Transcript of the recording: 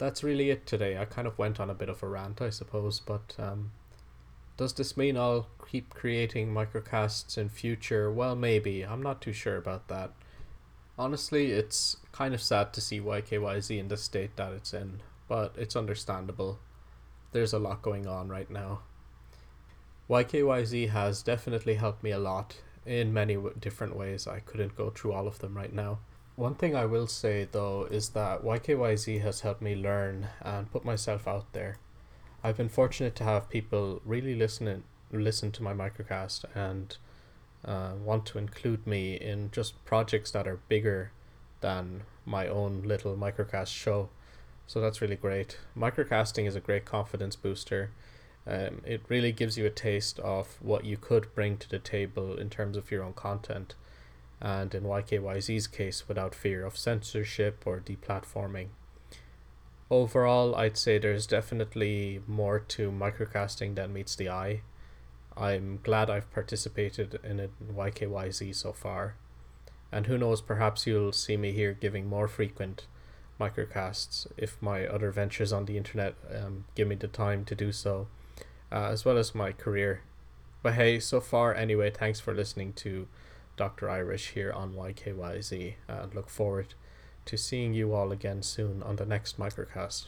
that's really it today. I kind of went on a bit of a rant, I suppose, but um, does this mean I'll keep creating microcasts in future? Well, maybe. I'm not too sure about that. Honestly, it's kind of sad to see YKYZ in the state that it's in, but it's understandable. There's a lot going on right now. YKYZ has definitely helped me a lot in many w- different ways. I couldn't go through all of them right now. One thing I will say though is that YKYZ has helped me learn and put myself out there. I've been fortunate to have people really listen listen to my microcast and uh, want to include me in just projects that are bigger than my own little microcast show. So that's really great. Microcasting is a great confidence booster. Um, it really gives you a taste of what you could bring to the table in terms of your own content, and in YKYZ's case, without fear of censorship or deplatforming. Overall, I'd say there's definitely more to microcasting than meets the eye. I'm glad I've participated in in YKYZ so far. And who knows, perhaps you'll see me here giving more frequent microcasts if my other ventures on the internet um, give me the time to do so, uh, as well as my career. But hey, so far anyway, thanks for listening to Dr. Irish here on YKYZ and uh, look forward to seeing you all again soon on the next microcast.